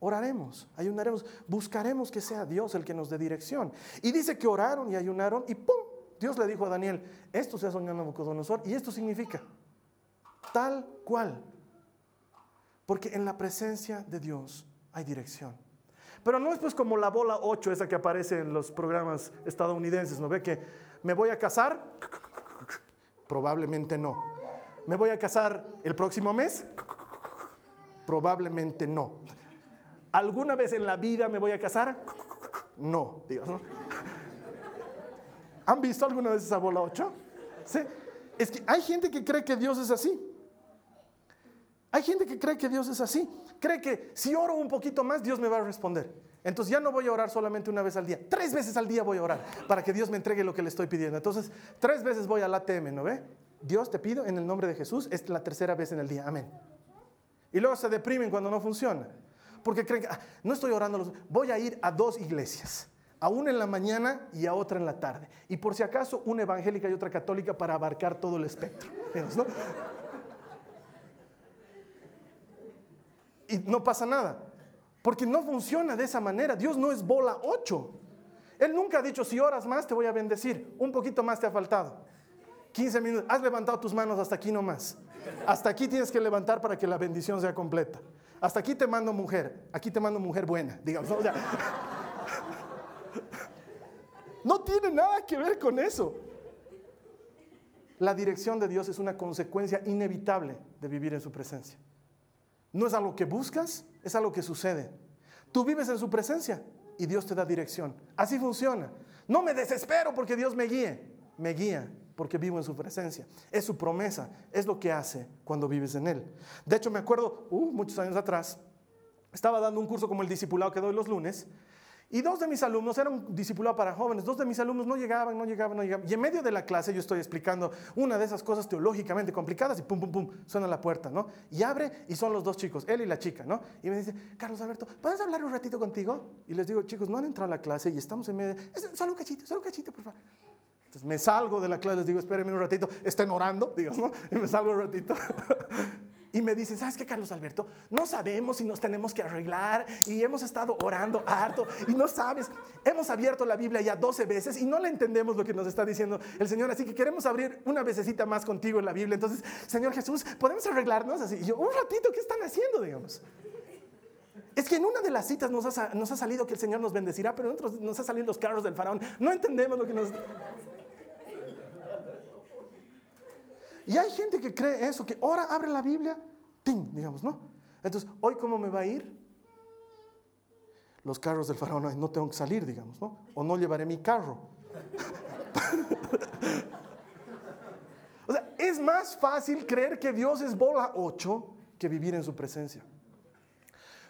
Oraremos, ayunaremos, buscaremos que sea Dios el que nos dé dirección. Y dice que oraron y ayunaron y ¡pum! Dios le dijo a Daniel, esto se ha soñado Nabucodonosor y esto significa tal cual. Porque en la presencia de Dios hay dirección. Pero no es pues como la bola 8, esa que aparece en los programas estadounidenses, ¿no ve que me voy a casar? Probablemente no. ¿Me voy a casar el próximo mes? Probablemente no. ¿Alguna vez en la vida me voy a casar? No, Dios, ¿no? ¿Han visto alguna vez esa bola 8? ¿Sí? Es que hay gente que cree que Dios es así. Hay gente que cree que Dios es así. Cree que si oro un poquito más, Dios me va a responder. Entonces ya no voy a orar solamente una vez al día. Tres veces al día voy a orar para que Dios me entregue lo que le estoy pidiendo. Entonces, tres veces voy al ATM, ¿no ve? Dios te pido en el nombre de Jesús, es la tercera vez en el día. Amén. Y luego se deprimen cuando no funciona. Porque creen que ah, no estoy orando, voy a ir a dos iglesias a una en la mañana y a otra en la tarde. Y por si acaso, una evangélica y otra católica para abarcar todo el espectro. Y no pasa nada, porque no funciona de esa manera. Dios no es bola 8. Él nunca ha dicho, si oras más te voy a bendecir, un poquito más te ha faltado. 15 minutos, has levantado tus manos hasta aquí nomás. Hasta aquí tienes que levantar para que la bendición sea completa. Hasta aquí te mando mujer, aquí te mando mujer buena, digamos. no tiene nada que ver con eso. La dirección de Dios es una consecuencia inevitable de vivir en su presencia. No es algo que buscas, es algo que sucede. Tú vives en su presencia y Dios te da dirección. Así funciona. No me desespero porque Dios me guíe. Me guía porque vivo en su presencia. Es su promesa, es lo que hace cuando vives en Él. De hecho, me acuerdo, uh, muchos años atrás, estaba dando un curso como el discipulado que doy los lunes y dos de mis alumnos, era un discipulado para jóvenes, dos de mis alumnos no llegaban, no llegaban, no llegaban. Y en medio de la clase yo estoy explicando una de esas cosas teológicamente complicadas y pum, pum, pum, suena la puerta, ¿no? Y abre y son los dos chicos, él y la chica, ¿no? Y me dice, Carlos Alberto, ¿puedes hablar un ratito contigo? Y les digo, chicos, no han entrado a la clase y estamos en medio, solo un cachito, solo un cachito, por favor. Entonces me salgo de la clase, les digo, espérenme un ratito, estén orando, digo, ¿no? Y me salgo un ratito. y me dicen, ¿sabes qué, Carlos Alberto? No sabemos si nos tenemos que arreglar y hemos estado orando harto y no sabes, hemos abierto la Biblia ya 12 veces y no le entendemos lo que nos está diciendo el Señor, así que queremos abrir una vecesita más contigo en la Biblia. Entonces, Señor Jesús, ¿podemos arreglarnos? Así, y yo, un ratito, ¿qué están haciendo, digamos? Es que en una de las citas nos ha, nos ha salido que el Señor nos bendecirá, pero en otros nos ha salido los carros del faraón. No entendemos lo que nos... Y hay gente que cree eso, que ahora abre la Biblia, ¡ting! digamos, ¿no? Entonces, ¿hoy cómo me va a ir? Los carros del faraón, no tengo que salir, digamos, ¿no? O no llevaré mi carro. o sea, es más fácil creer que Dios es bola 8 que vivir en su presencia.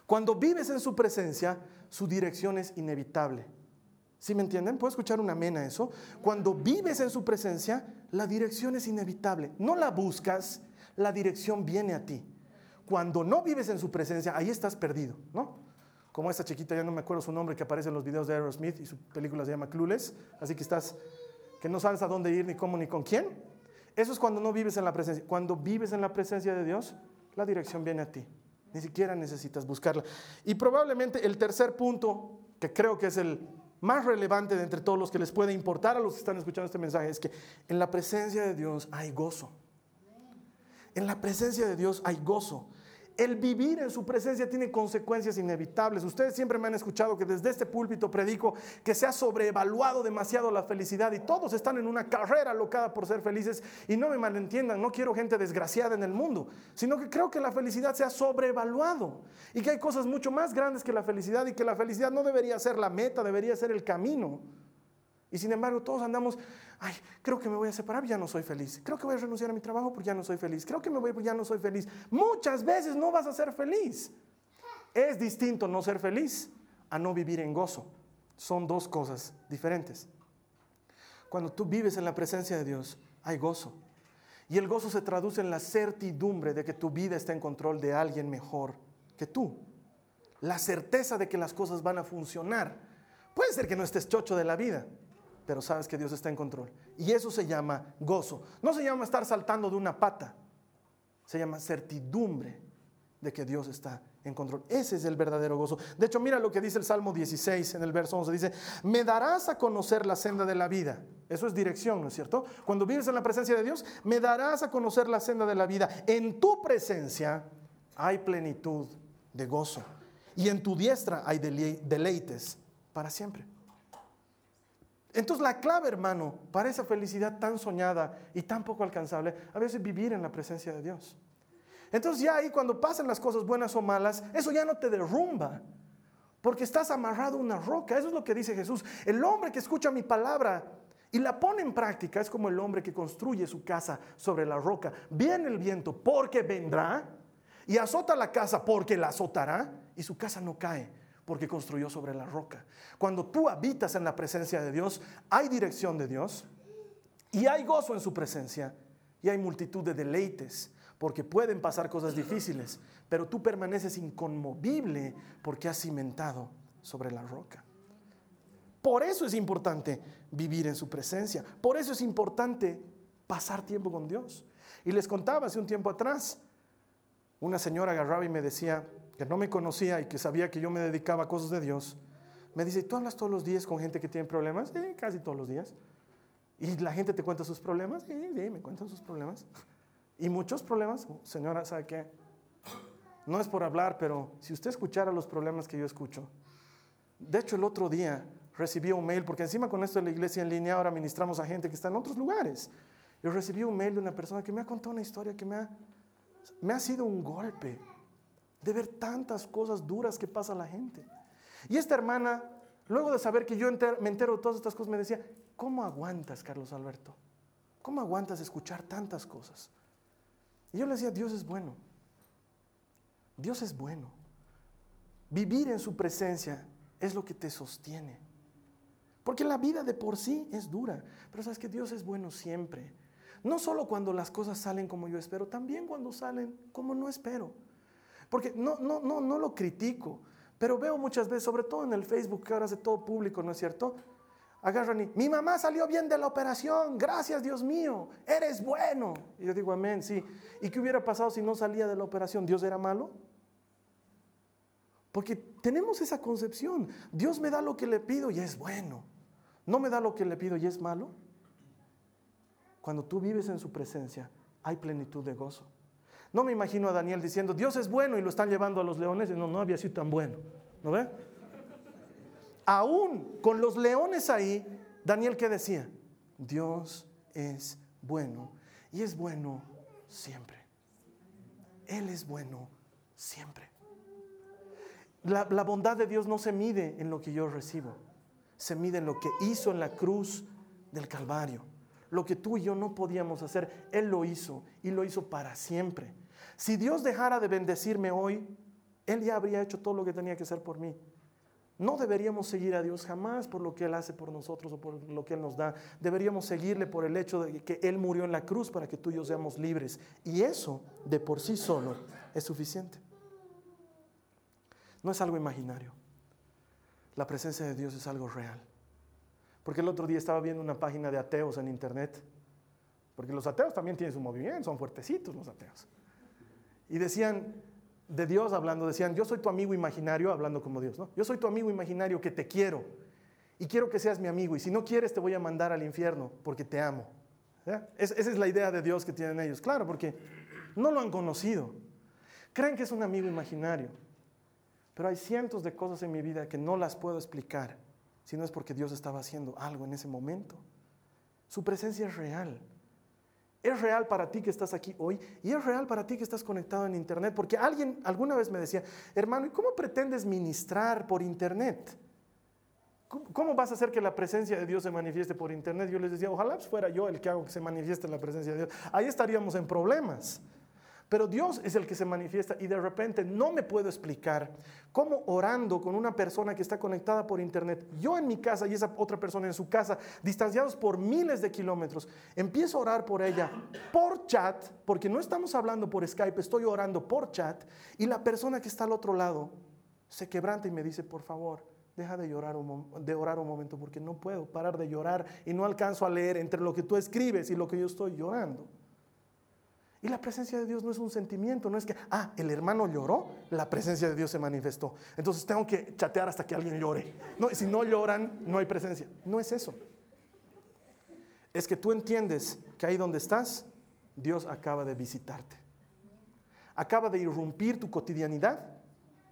Cuando vives en su presencia, su dirección es inevitable. ¿Sí me entienden? ¿Puedo escuchar una amén a eso? Cuando vives en su presencia, la dirección es inevitable. No la buscas, la dirección viene a ti. Cuando no vives en su presencia, ahí estás perdido, ¿no? Como esta chiquita, ya no me acuerdo su nombre, que aparece en los videos de Aerosmith y su película se llama Clueless. Así que estás, que no sabes a dónde ir, ni cómo, ni con quién. Eso es cuando no vives en la presencia. Cuando vives en la presencia de Dios, la dirección viene a ti. Ni siquiera necesitas buscarla. Y probablemente el tercer punto, que creo que es el más relevante de entre todos los que les puede importar a los que están escuchando este mensaje es que en la presencia de Dios hay gozo. En la presencia de Dios hay gozo el vivir en su presencia tiene consecuencias inevitables. Ustedes siempre me han escuchado que desde este púlpito predico que se ha sobrevaluado demasiado la felicidad y todos están en una carrera locada por ser felices y no me malentiendan, no quiero gente desgraciada en el mundo, sino que creo que la felicidad se ha sobrevaluado y que hay cosas mucho más grandes que la felicidad y que la felicidad no debería ser la meta, debería ser el camino. Y sin embargo todos andamos, ay, creo que me voy a separar, ya no soy feliz. Creo que voy a renunciar a mi trabajo porque ya no soy feliz. Creo que me voy, ya no soy feliz. Muchas veces no vas a ser feliz. Es distinto no ser feliz a no vivir en gozo. Son dos cosas diferentes. Cuando tú vives en la presencia de Dios, hay gozo. Y el gozo se traduce en la certidumbre de que tu vida está en control de alguien mejor que tú. La certeza de que las cosas van a funcionar. Puede ser que no estés chocho de la vida, pero sabes que Dios está en control. Y eso se llama gozo. No se llama estar saltando de una pata, se llama certidumbre de que Dios está en control. Ese es el verdadero gozo. De hecho, mira lo que dice el Salmo 16 en el verso 11. Dice, me darás a conocer la senda de la vida. Eso es dirección, ¿no es cierto? Cuando vives en la presencia de Dios, me darás a conocer la senda de la vida. En tu presencia hay plenitud de gozo. Y en tu diestra hay deleites para siempre. Entonces la clave, hermano, para esa felicidad tan soñada y tan poco alcanzable, a veces vivir en la presencia de Dios. Entonces ya ahí cuando pasan las cosas buenas o malas, eso ya no te derrumba, porque estás amarrado a una roca. Eso es lo que dice Jesús. El hombre que escucha mi palabra y la pone en práctica es como el hombre que construye su casa sobre la roca. Viene el viento porque vendrá y azota la casa porque la azotará y su casa no cae porque construyó sobre la roca. Cuando tú habitas en la presencia de Dios, hay dirección de Dios y hay gozo en su presencia y hay multitud de deleites, porque pueden pasar cosas difíciles, pero tú permaneces inconmovible porque has cimentado sobre la roca. Por eso es importante vivir en su presencia, por eso es importante pasar tiempo con Dios. Y les contaba hace un tiempo atrás, una señora agarraba y me decía, que no me conocía y que sabía que yo me dedicaba a cosas de Dios, Me dice, ¿tú hablas todos los días con gente que tiene problemas? Sí, casi todos los días. ¿Y la gente te cuenta sus problemas? Sí, sí, me cuentan sus problemas. Y muchos problemas. Señora, ¿sabe qué? No es por hablar, pero si usted escuchara los problemas que yo escucho. De hecho, el otro día recibí un mail, porque encima con esto de la iglesia en línea ahora ministramos a gente que está en otros lugares. Yo recibí un mail de una persona que me ha contado una historia que me ha, me ha sido un golpe de ver tantas cosas duras que pasa la gente. Y esta hermana, luego de saber que yo me entero de todas estas cosas, me decía, ¿cómo aguantas, Carlos Alberto? ¿Cómo aguantas escuchar tantas cosas? Y yo le decía, Dios es bueno. Dios es bueno. Vivir en su presencia es lo que te sostiene. Porque la vida de por sí es dura, pero sabes que Dios es bueno siempre. No solo cuando las cosas salen como yo espero, también cuando salen como no espero. Porque no, no, no, no lo critico, pero veo muchas veces, sobre todo en el Facebook, que ahora hace todo público, ¿no es cierto? Agarran y, mi mamá salió bien de la operación, gracias Dios mío, eres bueno. Y yo digo, amén, sí. ¿Y qué hubiera pasado si no salía de la operación? ¿Dios era malo? Porque tenemos esa concepción, Dios me da lo que le pido y es bueno. ¿No me da lo que le pido y es malo? Cuando tú vives en su presencia, hay plenitud de gozo. No me imagino a Daniel diciendo, Dios es bueno y lo están llevando a los leones. No, no había sido tan bueno. ¿No ve? Aún con los leones ahí, Daniel qué decía? Dios es bueno y es bueno siempre. Él es bueno siempre. La, la, bondad de Dios no se mide en lo que yo recibo, se mide en lo que hizo en la cruz del Calvario. Lo que tú y yo no podíamos hacer, Él lo hizo y lo hizo para siempre. Si Dios dejara de bendecirme hoy, Él ya habría hecho todo lo que tenía que hacer por mí. No deberíamos seguir a Dios jamás por lo que Él hace por nosotros o por lo que Él nos da. Deberíamos seguirle por el hecho de que Él murió en la cruz para que tú y yo seamos libres. Y eso de por sí solo es suficiente. No es algo imaginario. La presencia de Dios es algo real. Porque el otro día estaba viendo una página de ateos en internet. Porque los ateos también tienen su movimiento, son fuertecitos los ateos. Y decían, de Dios hablando, decían, yo soy tu amigo imaginario, hablando como Dios, ¿no? Yo soy tu amigo imaginario que te quiero y quiero que seas mi amigo y si no quieres te voy a mandar al infierno porque te amo. esa es la idea de Dios que tienen ellos, claro, porque no lo han conocido. Creen que es un amigo imaginario, pero hay cientos de cosas en mi vida que no las puedo explicar si no es porque Dios estaba haciendo algo en ese momento. Su presencia es real. Es real para ti que estás aquí hoy y es real para ti que estás conectado en Internet. Porque alguien alguna vez me decía, hermano, ¿y cómo pretendes ministrar por Internet? ¿Cómo, vas a hacer que la presencia de Dios se manifieste por Internet? Yo les decía, ojalá fuera yo el que hago que se manifieste la presencia de Dios. Ahí estaríamos en problemas. Pero Dios es el que se manifiesta y de repente no me puedo explicar cómo orando con una persona que está conectada por internet, yo en mi casa y esa otra persona en su casa, distanciados por miles de kilómetros, empiezo a orar por ella por chat, porque no estamos hablando por Skype, estoy orando por chat y la persona que está al otro lado se quebranta y me dice, por favor, deja de, llorar de orar un momento porque no puedo parar de llorar y no alcanzo a leer entre lo que tú escribes y lo que yo estoy llorando. Y la presencia de Dios no es un sentimiento, no es que, ah, el hermano lloró, la presencia de Dios se manifestó. Entonces tengo que chatear hasta que alguien llore. No, si no lloran, no hay presencia. No es eso. Es que tú entiendes que ahí donde estás, Dios acaba de visitarte. Acaba de irrumpir tu cotidianidad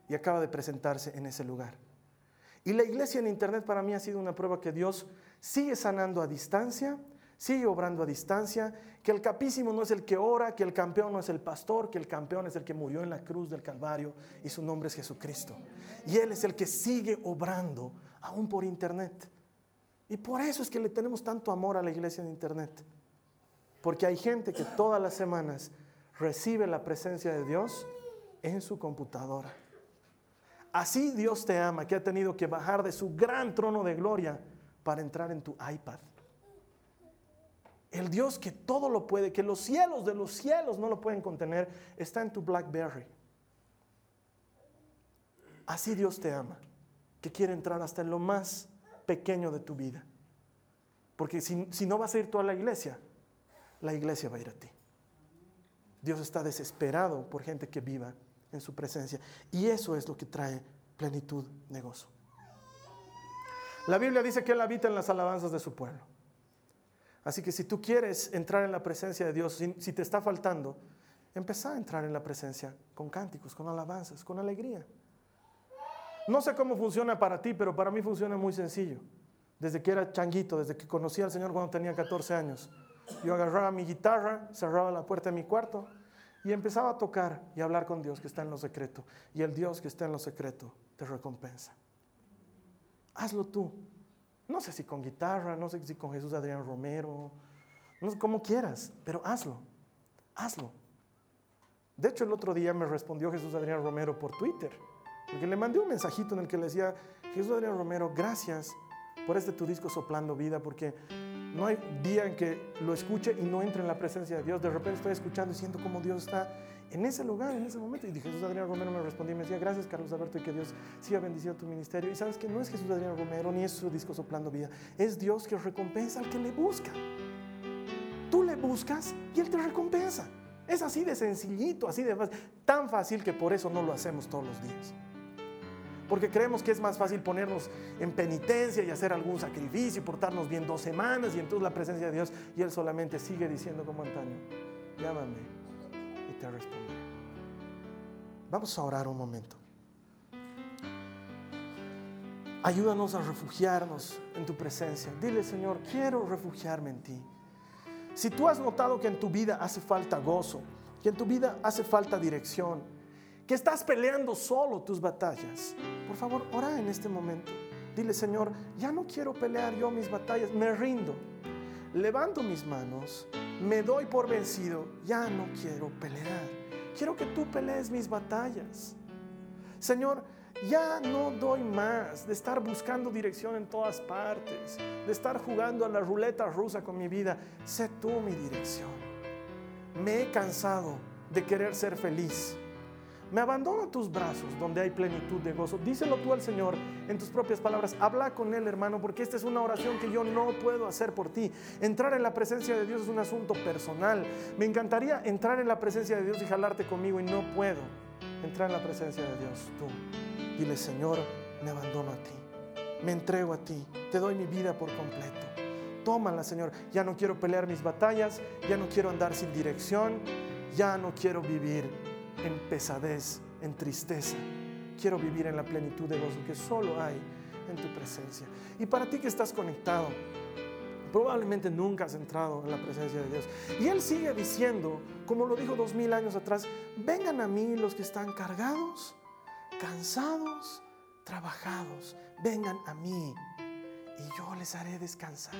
y acaba de presentarse en ese lugar. Y la iglesia en Internet para mí ha sido una prueba que Dios sigue sanando a distancia Sigue obrando a distancia, que el capísimo no es el que ora, que el campeón no es el pastor, que el campeón es el que murió en la cruz del Calvario y su nombre es Jesucristo. Y Él es el que sigue obrando aún por internet. Y por eso es que le tenemos tanto amor a la iglesia en internet. Porque hay gente que todas las semanas recibe la presencia de Dios en su computadora. Así Dios te ama, que ha tenido que bajar de su gran trono de gloria para entrar en tu iPad el Dios que todo lo puede, que los cielos de los cielos no lo pueden contener, está en tu Blackberry. Así Dios te ama, que quiere entrar hasta en lo más pequeño de tu vida. Porque si, si no vas a ir tú a la iglesia, la iglesia va a ir a ti. Dios está desesperado por gente que viva en su presencia. Y eso es lo que trae plenitud de gozo. La Biblia dice que Él habita en las alabanzas de su pueblo. Así que si tú quieres entrar en la presencia de Dios, si, te está faltando, empezá a entrar en la presencia con cánticos, con alabanzas, con alegría. No sé cómo funciona para ti, pero para mí funciona muy sencillo. Desde que era changuito, desde que conocí al Señor cuando tenía 14 años, yo agarraba mi guitarra, cerraba la puerta de mi cuarto y empezaba a tocar y a hablar con Dios que está en lo secreto. Y el Dios que está en lo secreto te recompensa. Hazlo tú. No sé si con guitarra, no sé si con Jesús Adrián Romero, no sé cómo quieras, pero hazlo, hazlo. De hecho, el otro día me respondió Jesús Adrián Romero por Twitter, porque le mandé un mensajito en el que le decía, Jesús Adrián Romero, gracias por este tu disco Soplando Vida, porque no hay día en que lo escuche y no entre en la presencia de Dios. De repente estoy escuchando y siento cómo Dios está en ese lugar, en ese momento. Y Jesús Adrián Romero me respondió y me decía, gracias Carlos Alberto y que Dios siga bendiciendo tu ministerio. Y sabes que no es Jesús Adrián Romero ni es su disco Soplando Vida, es Dios que recompensa al que le busca. Tú le buscas y Él te recompensa. Es así de sencillito, así de fácil, tan fácil que por eso no lo hacemos todos los días. Porque creemos que es más fácil ponernos en penitencia y hacer algún sacrificio y portarnos bien dos semanas y entonces la presencia de Dios y Él solamente sigue diciendo como antaño, llámame y te responderé. Vamos a orar un momento. Ayúdanos a refugiarnos en tu presencia. Dile, Señor, quiero refugiarme en ti. Si tú has notado que en tu vida hace falta gozo, que en tu vida hace falta dirección, que estás peleando solo tus batallas, por favor, ora en este momento. Dile, Señor, ya no quiero pelear yo mis batallas, me rindo. Levanto mis manos, me doy por vencido, ya no quiero pelear. Quiero que tú pelees mis batallas. Señor, ya no doy más de estar buscando dirección en todas partes, de estar jugando a la ruleta rusa con mi vida. Sé tú mi dirección. Me he cansado de querer ser feliz me abandono a tus brazos donde hay plenitud de gozo. Díselo tú al Señor en tus propias palabras. Habla con Él, hermano, porque esta es una oración que yo no puedo hacer por ti. Entrar en la presencia de Dios es un asunto personal. Me encantaría entrar en la presencia de Dios y jalarte conmigo y no puedo entrar en la presencia de Dios. Tú, dile, Señor, me abandono a ti. Me entrego a ti. Te doy mi vida por completo. Tómala, Señor. Ya no quiero pelear mis batallas. Ya no quiero andar sin dirección. Ya no quiero vivir en pesadez, en tristeza. Quiero vivir en la plenitud de gozo que solo hay en tu presencia. Y para ti que estás conectado, probablemente nunca has entrado en la presencia de Dios. Y Él sigue diciendo, como lo dijo dos mil años atrás, vengan a mí los que están cargados, cansados, trabajados, vengan a mí y yo les haré descansar.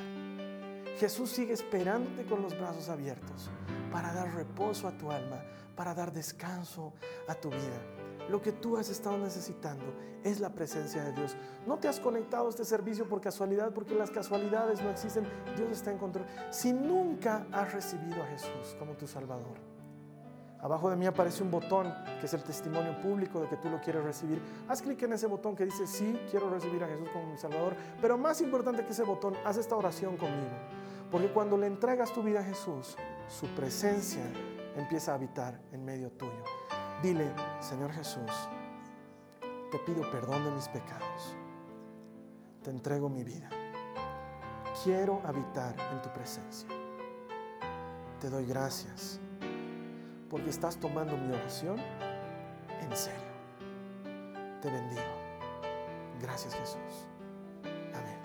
Jesús sigue esperándote con los brazos abiertos para dar reposo a tu alma, para dar descanso a tu vida. Lo que tú has estado necesitando es la presencia de Dios. No te has conectado a este servicio por casualidad, porque las casualidades no existen. Dios está en control. Si nunca has recibido a Jesús como tu Salvador, abajo de mí aparece un botón que es el testimonio público de que tú lo quieres recibir. Haz clic en ese botón que dice, sí, quiero recibir a Jesús como mi Salvador. Pero más importante que ese botón, haz esta oración conmigo. Porque cuando le entregas tu vida a Jesús, su presencia empieza a habitar en medio tuyo. Dile, Señor Jesús, te pido perdón de mis pecados. Te entrego mi vida. Quiero habitar en tu presencia. Te doy gracias porque estás tomando mi oración en serio. Te bendigo. Gracias Jesús. Amén.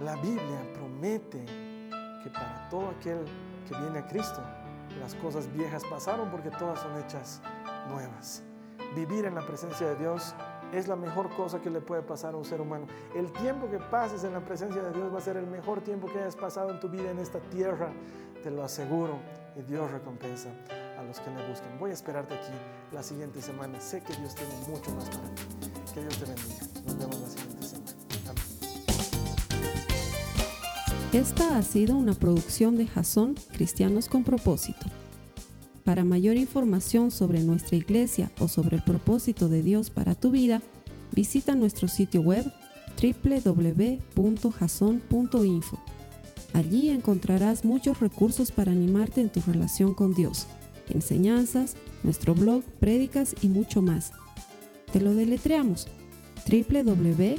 La Biblia promete que para todo aquel que viene a Cristo, las cosas viejas pasaron porque todas son hechas nuevas. Vivir en la presencia de Dios es la mejor cosa que le puede pasar a un ser humano. El tiempo que pases en la presencia de Dios va a ser el mejor tiempo que hayas pasado en tu vida en esta tierra, te lo aseguro, y Dios recompensa a los que le buscan. Voy a esperarte aquí la siguiente semana. Sé que Dios tiene mucho más para ti. Que Dios te bendiga. Nos vemos la siguiente Esta ha sido una producción de Jason Cristianos con Propósito. Para mayor información sobre nuestra iglesia o sobre el propósito de Dios para tu vida, visita nuestro sitio web www.jason.info. Allí encontrarás muchos recursos para animarte en tu relación con Dios, enseñanzas, nuestro blog, prédicas y mucho más. Te lo deletreamos www